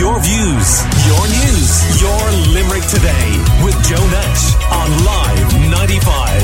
Your views, your news, your Limerick today with Joe Nash on Live 95.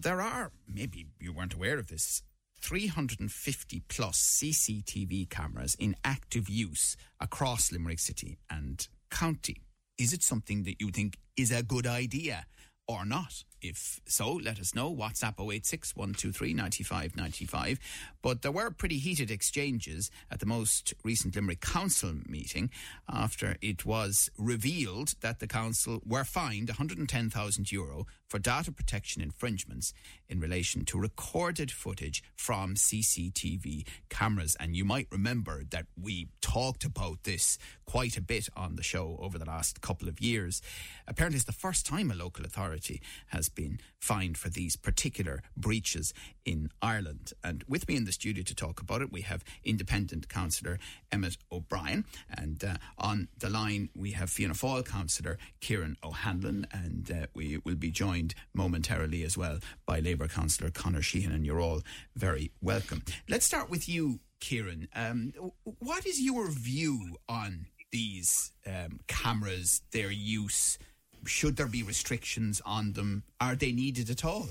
There are, maybe you weren't aware of this, 350 plus CCTV cameras in active use across Limerick City and County. Is it something that you think is a good idea or not? If so, let us know. WhatsApp 086 123 95 95. But there were pretty heated exchanges at the most recent Limerick Council meeting after it was revealed that the council were fined 110,000 euro for data protection infringements in relation to recorded footage from CCTV cameras. And you might remember that we talked about this quite a bit on the show over the last couple of years. Apparently, it's the first time a local authority has been fined for these particular breaches in Ireland. And with me in the studio to talk about it, we have independent councillor Emmet O'Brien. And uh, on the line, we have Fianna Fáil councillor Kieran O'Hanlon. And uh, we will be joined momentarily as well by Labour councillor Conor Sheehan. And you're all very welcome. Let's start with you, Kieran. Um, what is your view on these um, cameras, their use? Should there be restrictions on them? Are they needed at all?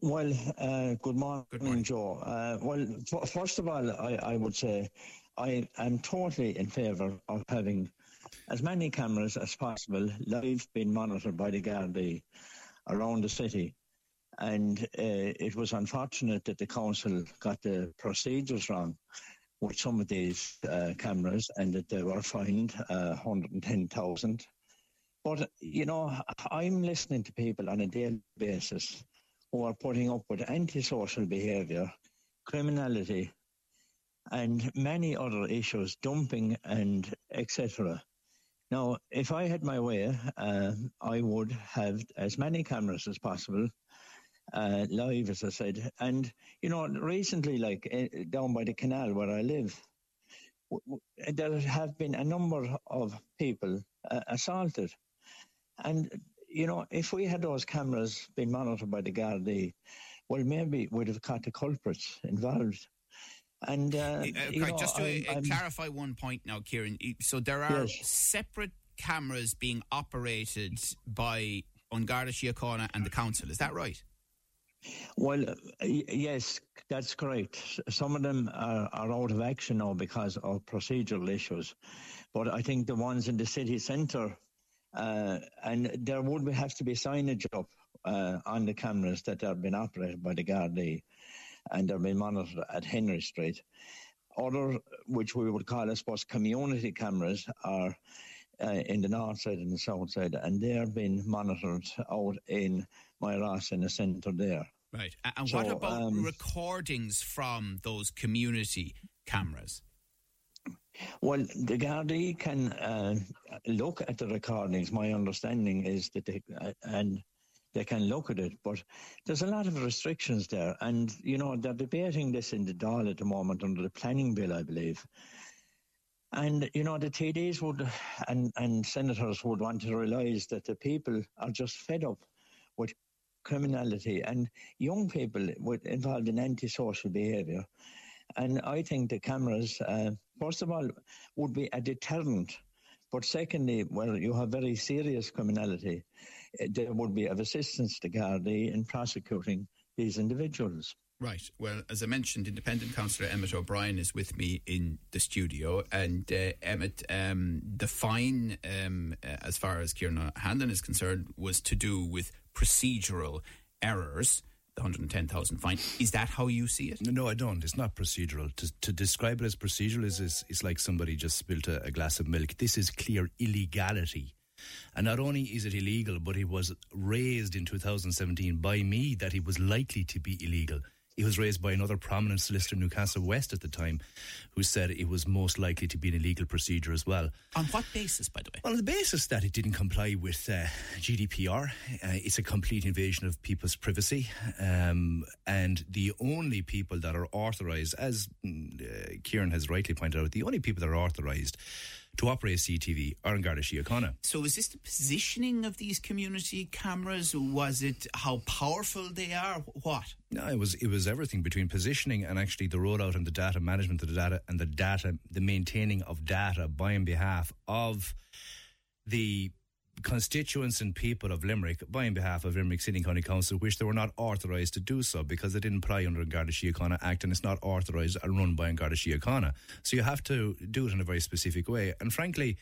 Well, uh, good morning, Good morning. Joe. Uh, well, f- first of all, I, I would say I am totally in favour of having as many cameras as possible live being monitored by the Gardaí around the city. And uh, it was unfortunate that the council got the procedures wrong with some of these uh, cameras and that they were fined uh, 110,000. But, you know, I'm listening to people on a daily basis who are putting up with antisocial behaviour, criminality, and many other issues, dumping and etc. Now, if I had my way, uh, I would have as many cameras as possible uh, live, as I said. And you know, recently, like uh, down by the canal where I live, w- w- there have been a number of people uh, assaulted, and you know, if we had those cameras being monitored by the Gardaí, well, maybe we'd have caught the culprits involved. And uh, Uh, you know, just to uh, I'm- clarify one point now, Kieran. So there are Yes. separate cameras being operated by An Garda Síochána and the council. Is that right? Well, uh, yes, that's correct. Some of them are, are out of action now because of procedural issues. But I think the ones in the city centre, uh, and there would have to be signage up uh, on the cameras that are being operated by the Gardaí and they're being monitored at Henry Street. Other, which we would call, I suppose, community cameras, are uh, in the north side and the south side, and they're being monitored out in Moyross in the centre there. Right. And what about um, recordings from those community cameras? Well, the Gardaí can uh, look at the recordings. My understanding is that they uh, and they can look at it, but there's a lot of restrictions there. And you know they're debating this in the Dáil at the moment under the planning bill, I believe. And you know the TDs would and and senators would want to realise that the people are just fed up with criminality and young people with, involved in antisocial behaviour. And I think the cameras, uh, first of all, would be a deterrent. But secondly, well, you have very serious criminality. uh, There would be of assistance to Gardaí in prosecuting these individuals. Right. Well, as I mentioned, independent councillor Emmet O'Brien is with me in the studio. And uh, Emmet, um, the fine, um, as far as Kieran Hanlon is concerned, was to do with procedural errors. The 110,000 fine. Is that how you see it? No, I don't. It's not procedural. To, to describe it as procedural is, is, is like somebody just spilt a, a glass of milk. This is clear illegality. And not only is it illegal, but it was raised in 2017 by me that it was likely to be illegal. It was raised by another prominent solicitor in Newcastle West at the time, who said it was most likely to be an illegal procedure as well. On what basis, by the way? Well, on the basis that it didn't comply with uh, GDPR, uh, it's a complete invasion of people's privacy, um, and the only people that are authorised, as mm, uh, Kieran has rightly pointed out, the only people that are authorised to operate CTV are in Garda Síochána. So is this the positioning of these community cameras? Was it how powerful they are? What? No, it was it was everything between positioning and actually the rollout and the data management of the data and the data, the maintaining of data by and behalf of the constituents and people of Limerick by on behalf of Limerick City and County Council, which they were not authorised to do so because they didn't apply under the Garda Síochána Act and it's not authorised and run by Garda Síochána. So you have to do it in a very specific way. And frankly,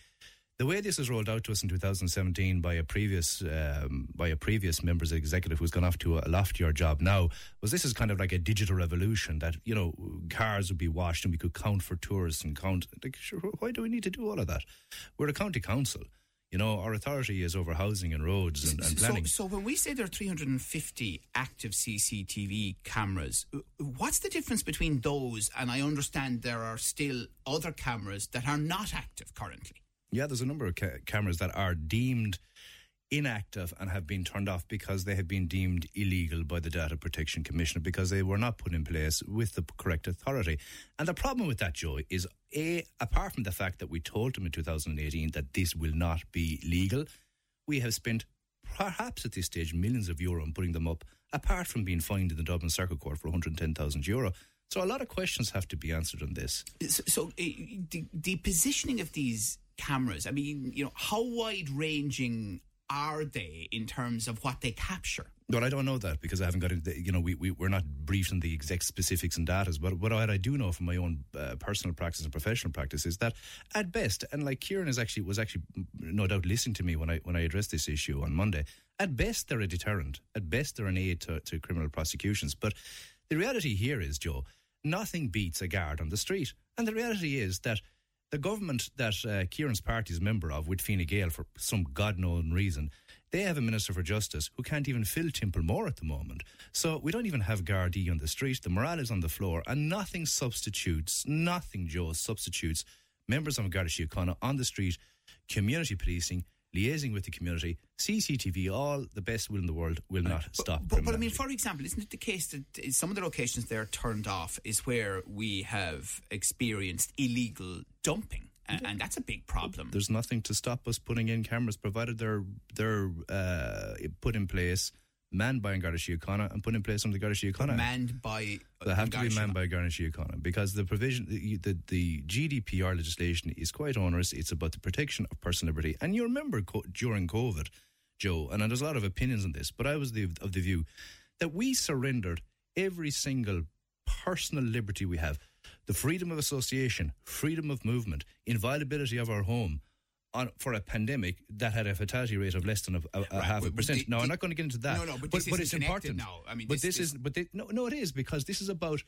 the way this was rolled out to us in 2017 by a previous um, by a previous members executive who's gone off to a loftier job now was this is kind of like a digital revolution that you know cars would be washed and we could count for tourists and count like sure, why do we need to do all of that we're a county council you know, our authority is over housing and roads and, and planning. So, so, when we say there are 350 active CCTV cameras, uh, what's the difference between those and I understand there are still other cameras that are not active currently? Yeah, there's a number of ca- cameras that are deemed inactive and have been turned off because they have been deemed illegal by the Data Protection Commissioner because they were not put in place with the correct authority. And the problem with that, Joe, is A, apart from the fact that we told them in 2018 that this will not be legal, we have spent perhaps at this stage millions of euro on putting them up, apart from being fined in the Dublin Circuit Court for 110,000 euro. So a lot of questions have to be answered on this. So, so uh, the, the positioning of these cameras, I mean, you know, how wide ranging are they in terms of what they capture? Well, I don't know that because I haven't got into, you know, we, we, we're not briefed on the exact specifics and data. But what I, do know from my own uh, personal practice and professional practice is that at best, and like Kieran is actually, was actually no doubt listening to me when I, when I addressed this issue on Monday, at best they're a deterrent. At best they're an aid to, to criminal prosecutions. But the reality here is, Joe, nothing beats a guard on the street. And the reality is that the government that uh, Kieran's party is member of, with Fine Gael, for some God known reason, they have a Minister for Justice who can't even fill Templemore at the moment. So we don't even have Gardaí on the street. The morale is on the floor, and nothing substitutes, nothing, Joe, substitutes members of Garda Síochána on the street, community policing, liaising with the community, CCTV, all the best will in the world will not but, stop. But, but, I mean, for example, isn't it the case that some of the locations they're turned off is where we have experienced illegal dumping? And, and that's a big problem. There's nothing to stop us putting in cameras, provided they're they're uh, put in place manned by Garda Síochána and put in place under the Garda Síochána. Manned by. Uh, they have to be manned by Garda Síochána because the provision, the, the, the, GDPR legislation is quite onerous. It's about the protection of personal liberty. And you remember co- during COVID, Joe, and there's a lot of opinions on this, but I was the, of the view that we surrendered every single personal liberty we have the freedom of association, freedom of movement, inviolability of our home on, for a pandemic that had a fatality rate of less than a, a, a right, half a percent. The, now, the, I'm not going to get into that. No, no, but, but, but it's important. Now. I mean, but this, this is, but they, no, no, it is because this is about,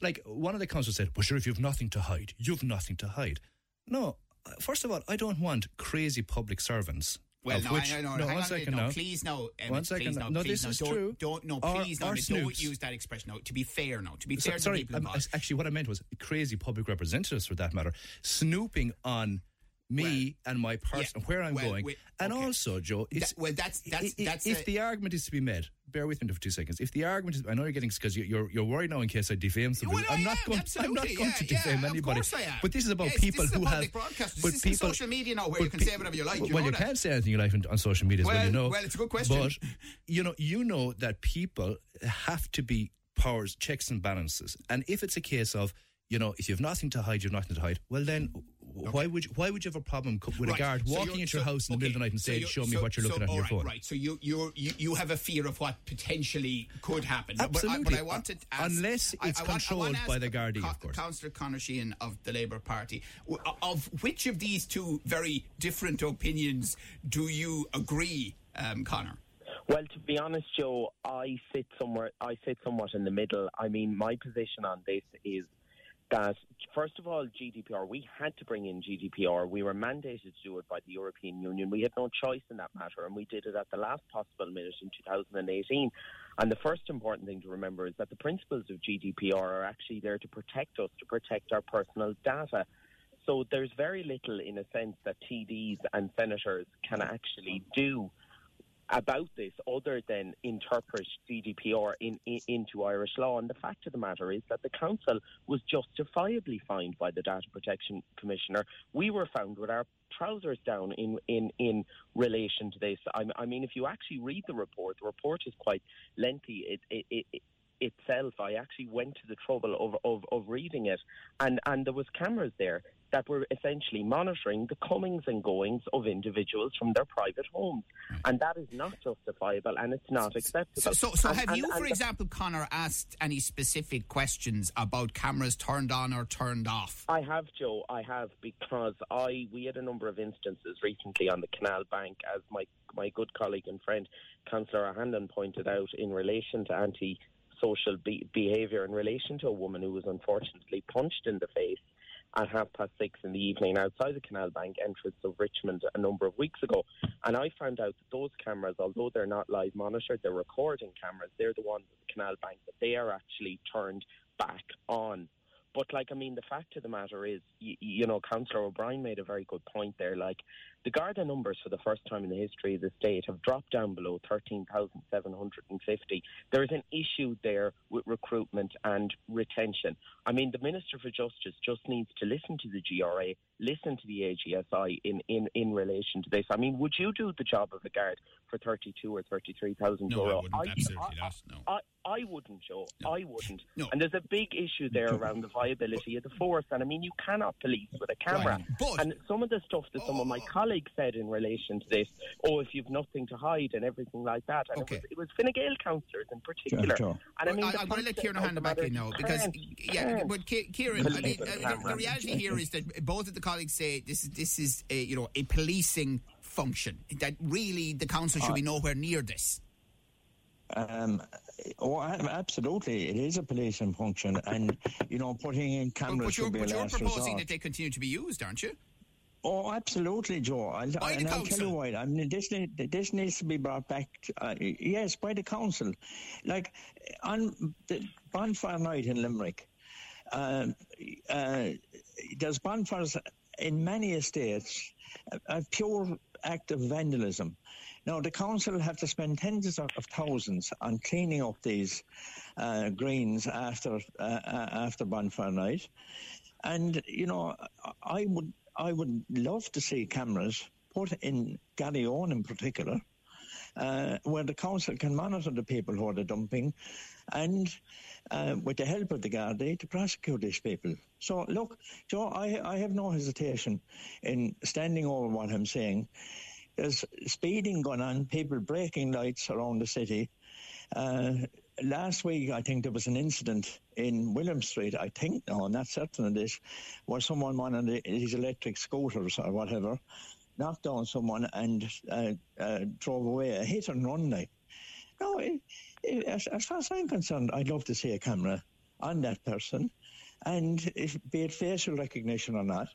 like one of the councils said, well, sure, if you've nothing to hide, you've nothing to hide. No, first of all, I don't want crazy public servants well, no, which, I, no, no, one second no, now. Please, no. Um, one second please. No, no please, this no, is don't, true. Don't, no, please, no, don't use that expression. No, to be fair, no. To be fair so, to people involved. Actually, what I meant was crazy public representatives, for that matter, snooping on me well, and my person, yeah, where I'm well, going, wait, and okay. also, Joe, that, well, that's that's that's if a, the argument is to be made. Bear with me for two seconds. If the argument is, I know you're getting because you're you're worried now in case I defame somebody. Well, I'm not am, going. I'm not going to defame yeah, anybody. Of course I am. But this is about yes, people this is who have. Broadcast. But this people, social media now, where you can say whatever you like. You well, you that. can say anything you like on social media, well, well, you know. Well, it's a good question. But you know, you know that people have to be powers, checks and balances, and if it's a case of you know, if you have nothing to hide, you have nothing to hide. Well, then okay. why would you, why would you have a problem with right. a guard so walking into your so, house in okay. the middle of the night and so saying, "Show me so, what you're looking at on your right, phone"? Right. So you you you have a fear of what potentially could happen. Absolutely. But I, but I wanted to ask, unless it's I, I controlled want, by the Gardaí, Co- of course. Councillor Conor Sheehan of the Labour Party, of which of these two very different opinions do you agree, um, Conor? Well, to be honest, Joe, I sit somewhere. I sit somewhat in the middle. I mean, my position on this is that, first of all, GDPR, we had to bring in GDPR. We were mandated to do it by the European Union. We had no choice in that matter, and we did it at the last possible minute in 2018. And the first important thing to remember is that the principles of GDPR are actually there to protect us, to protect our personal data. So there's very little, in a sense, that TDs and senators can actually do about this other than interpret GDPR in, in, into Irish law. And the fact of the matter is that the council was justifiably fined by the Data Protection Commissioner. We were found with our trousers down in, in, in relation to this. I, I mean, if you actually read the report, the report is quite lengthy. It, it, it, itself, I actually went to the trouble of, of, of reading it, and, and there was cameras there that were essentially monitoring the comings and goings of individuals from their private homes. And that is not justifiable and it's not acceptable. So, so, so And- have and- you, and for example, Conor, asked any specific questions about cameras turned on or turned off? I have, Joe. I have because I we had a number of instances recently on the Canal Bank, as my my good colleague and friend Councillor Hanlon pointed out, in relation to anti-social be- behaviour, in relation to a woman who was unfortunately punched in the face at half past six in the evening outside the Canal Bank entrance of Richmond a number of weeks ago. And I found out that those cameras, although they're not live monitored, they're recording cameras. They're the ones at the Canal Bank, but they are actually turned back on. But like, I mean, the fact of the matter is, you, you know, Councillor O'Brien made a very good point there. Like, the Garda numbers for the first time in the history of the state have dropped down below 13,750. There is an issue there with recruitment and retention. I mean, the Minister for Justice just needs to listen to the GRA, listen to the AGSI in, in, in relation to this. I mean, would you do the job of a guard for 32 or 33,000 No, I wouldn't. Absolutely not. No. I, I wouldn't, Joe. No. I wouldn't. No. And there's a big issue there around the viability of the force. And I mean, you cannot police with a camera. Right. But- and some of the stuff that some of my Oh. colleagues said in relation to this, oh, if you've nothing to hide and everything like that. And Okay. it, was, it was Fine Gael councillors in particular. sure. And I mean, I, the am going to let Kieran hand the back matter in now you because can't- yeah, can't but Kieran, I mean, uh, the, the reality here is that both of the colleagues say this is this is a, you know a policing function that really the council should be nowhere near this. Um, oh, absolutely, it is a policing function, and you know, putting in cameras but you're, be a but you're proposing resort. that they continue to be used, aren't you? Oh, absolutely, Joe. I'll, By the and I'll tell you why. I mean, this this needs to be brought back. To, uh, yes, by the council. Like on the bonfire night in Limerick, uh, uh, there's bonfires in many estates. A, pure act of vandalism. Now, the council have to spend tens of, thousands on cleaning up these uh, greens after uh, uh, after bonfire night. And you know, I would I would love to see cameras put in Garryowen in particular, uh, where the council can monitor the people who are the dumping, and uh, with the help of the Gardaí to prosecute these people. So look, Joe, I I have no hesitation in standing over what I'm saying. There's speeding going on, people breaking lights around the city. Uh, last week, I think there was an incident in William Street. I think, no, I'm not certain of this, where someone on one these electric scooters or whatever knocked down someone and uh, uh, drove away. A hit and run, like. No, it, it, as, as far as I'm concerned, I'd love to see a camera on that person, and if, be it facial recognition or not,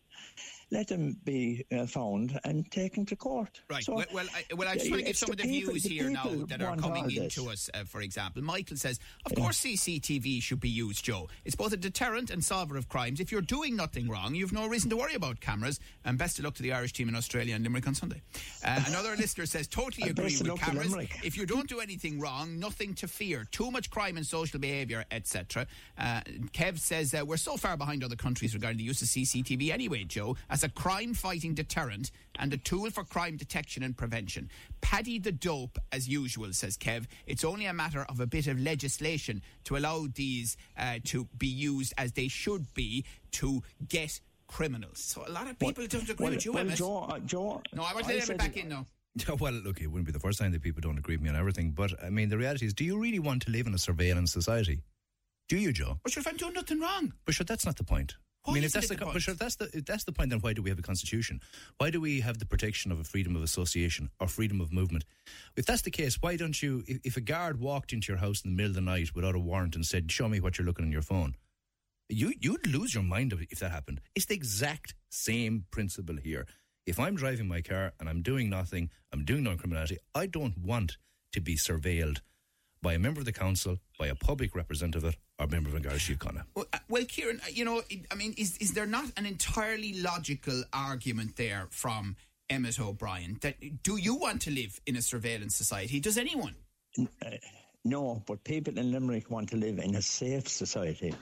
let them be uh, found and taken to court. Right. So, well, well, I, well, I just yeah, want to give some of the people- views the here now that are coming into us. Uh, for example, Michael says, "Of course, CCTV should be used, Joe. It's both a deterrent and solver of crimes. If you're doing nothing wrong, you've no reason to worry about cameras. And best of luck to the Irish team in Australia and Limerick on Sunday." Uh, another listener says, "Totally agree with cameras. If you don't do anything wrong, nothing to fear. Too much crime and social behaviour, etc." Uh, Kev says, uh, "We're so far behind other countries regarding the use of CCTV anyway, Joe, as a crime-fighting deterrent." And a tool for crime detection and prevention. Paddy the dope, as usual, says Kev. It's only a matter of a bit of legislation to allow these uh, to be used as they should be to get criminals. So a lot of people don't agree well, with you, well, Emmet. Joe, uh, Joe, no, I want I to let said- it back in now. Well, look, it wouldn't be the first time that people don't agree with me on everything. But I mean, the reality is, do you really want to live in a surveillance society? Do you, Joe? But sure, if I'm doing nothing wrong, But sure, that's not the point. Why I mean, if that's the, the but sure, point? that's the if that's the point. Then why do we have a constitution? Why do we have the protection of a freedom of association or freedom of movement? If that's the case, why don't you? If, if a guard walked into your house in the middle of the night without a warrant and said, "Show me what you're looking on your phone," you you'd lose your mind if that happened. It's the exact same principle here. If I'm driving my car and I'm doing nothing, I'm doing no criminality. I don't want to be surveilled by a member of the council, by a public representative, or a member of an Garda Síochána. Well, uh, well, Kieran, uh, you know, I mean, is is there not an entirely logical argument there from Emmet O'Brien, that do you want to live in a surveillance society? Does anyone? No, but people in Limerick want to live in a safe society.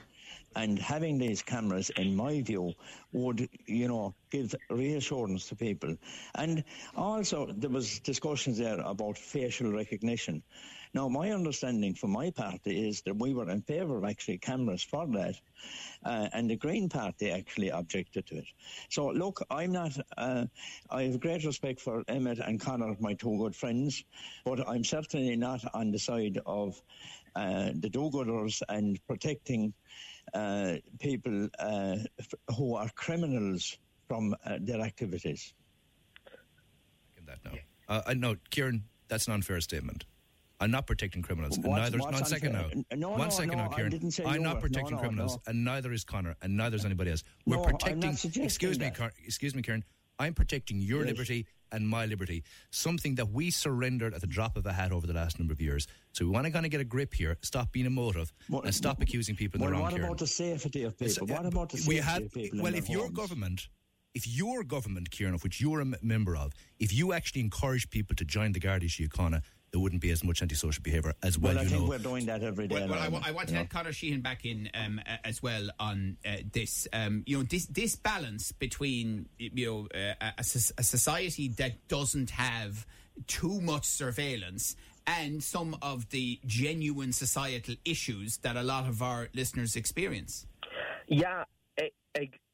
And having these cameras, in my view, would, you know, give reassurance to people. And also, there was discussions there about facial recognition. Now, my understanding from my party is that we were in favour of actually cameras for that, uh, and the Green Party actually objected to it. So, look, I'm not, uh, I have great respect for Emmet and Conor, my two good friends, but I'm certainly not on the side of uh, the do-gooders and protecting people uh, f- who are criminals from uh, their activities. That now. Uh, I no, Kieran, that's an unfair statement. I'm not protecting criminals. and What's- neither, what's one second now. No, one no, second no, now, I Kieran. say I'm not protecting criminals, and neither is Conor, and neither is anybody else. We're No, I'm not protecting. excuse me. Car- excuse me, Kieran. I'm protecting your Yes. liberty and my liberty. Something that we surrendered at the drop of a hat over the last number of years. So we want to kind of get a grip here. Stop being emotive What- and stop accusing people in Well, the wrong. what Kieran. about the safety of people? What about the we safety have, of people? Well, in if their your homes? government, if your government, Kieran, of which you're a m- member of, if you actually encourage people to join the Gardaí Síochána, there wouldn't be as much antisocial behaviour as well. well, I you think know. we're doing that every day. Well, well I, I want to you know. let Conor Sheehan back in um, as well on uh, this. Um, you know, this this balance between you know uh, a, a a society that doesn't have too much surveillance and some of the genuine societal issues that a lot of our listeners experience. Yeah,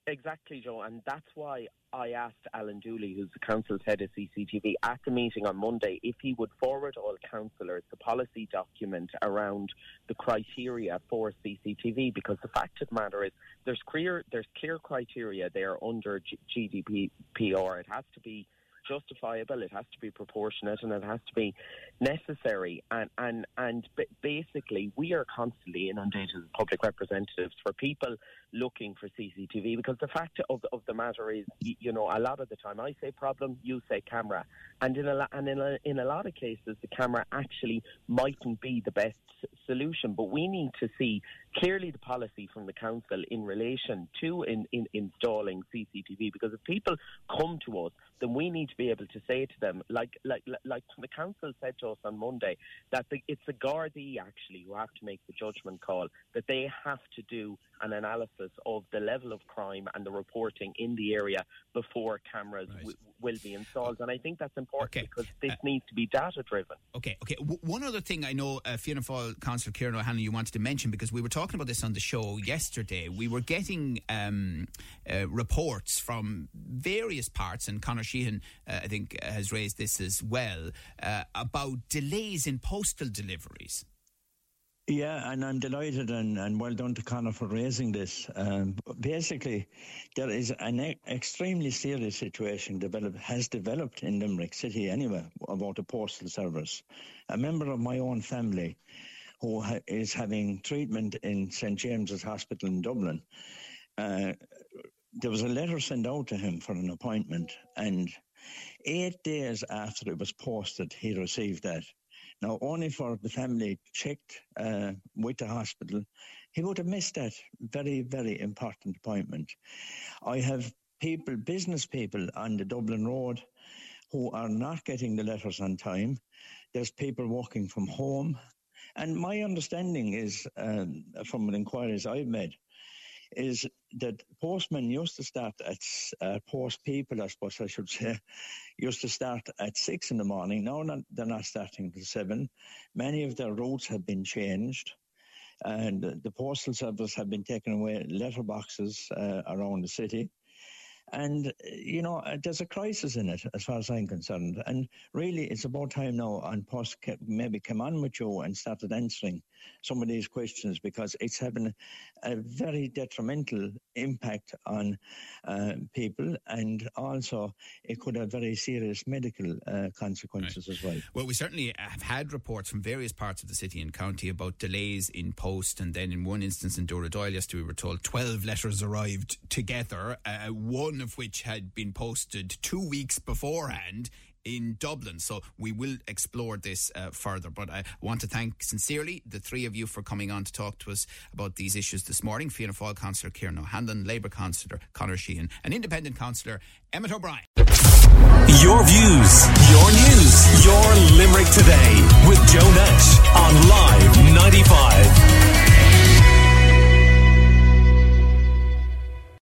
exactly, Joe. And that's why I asked Alan Dooley, who's the council's head of CCTV, at the meeting on Monday if he would forward all councillors the policy document around the criteria for CCTV. Because the fact of the matter is, there's clear there's clear criteria there under GDPR. It has to be justifiable, it has to be proportionate, and it has to be necessary. And and and basically, we are constantly inundated with public representatives for people looking for CCTV because the fact of of the matter is, you know, a lot of the time I say problem, you say camera, and in a and in a, in a lot of cases, the camera actually mightn't be the best solution. But we need to see clearly the policy from the council in relation to in, in installing CCTV because if people come to us, then we need to be able to say to them, like like like the council said to us on Monday, that the, it's the Gardaí actually who have to make the judgment call that they have to do an analysis of the level of crime and the reporting in the area before cameras Right. w- will be installed. And I think that's important Okay. because this Uh, needs to be data driven. Okay, okay. W- one other thing I know, uh, Fianna Fáil Councillor Kieran O'Hanlon, you wanted to mention because we were talking about this on the show yesterday. We were getting um, uh, reports from various parts, and Conor Sheehan, uh, I think, has raised this as well uh, about delays in postal deliveries. Yeah, and I'm delighted and, and well done to Conor for raising this. Um, basically, there is an e- extremely serious situation has developed in Limerick City anyway about the postal service. A member of my own family who ha- is having treatment in St James's Hospital in Dublin, uh, there was a letter sent out to him for an appointment, and eight days after it was posted, he received that. Now, only for the family checked uh, with the hospital, he would have missed that very, very important appointment. I have people, business people on the Dublin Road who are not getting the letters on time. There's people working from home. And my understanding is, um, from the inquiries I've made, is that postmen used to start at uh, post people, I suppose I should say, used to start at six in the morning. Now not, they're not starting till seven. Many of their routes have been changed, and the postal service have been taking away letterboxes uh, around the city. And, you know, uh, there's a crisis in it as far as I'm concerned. And really, it's about time now An Post maybe come on with you and started answering some of these questions because it's having a very detrimental impact on uh, people and also it could have very serious medical uh, consequences as well. Well, we certainly have had reports from various parts of the city and county about delays in post, and then in one instance in Dooradoyle yesterday, we were told 12 letters arrived together, uh, one of which had been posted two weeks beforehand in Dublin. So we will explore this uh, further. But I want to thank sincerely the three of you for coming on to talk to us about these issues this morning. Fianna Fáil Councillor Kieran O'Hanlon, Labour Councillor Conor Sheehan, and Independent Councillor Emmet O'Brien. Your views, your news, your Limerick today with Joe Nash on Live 95.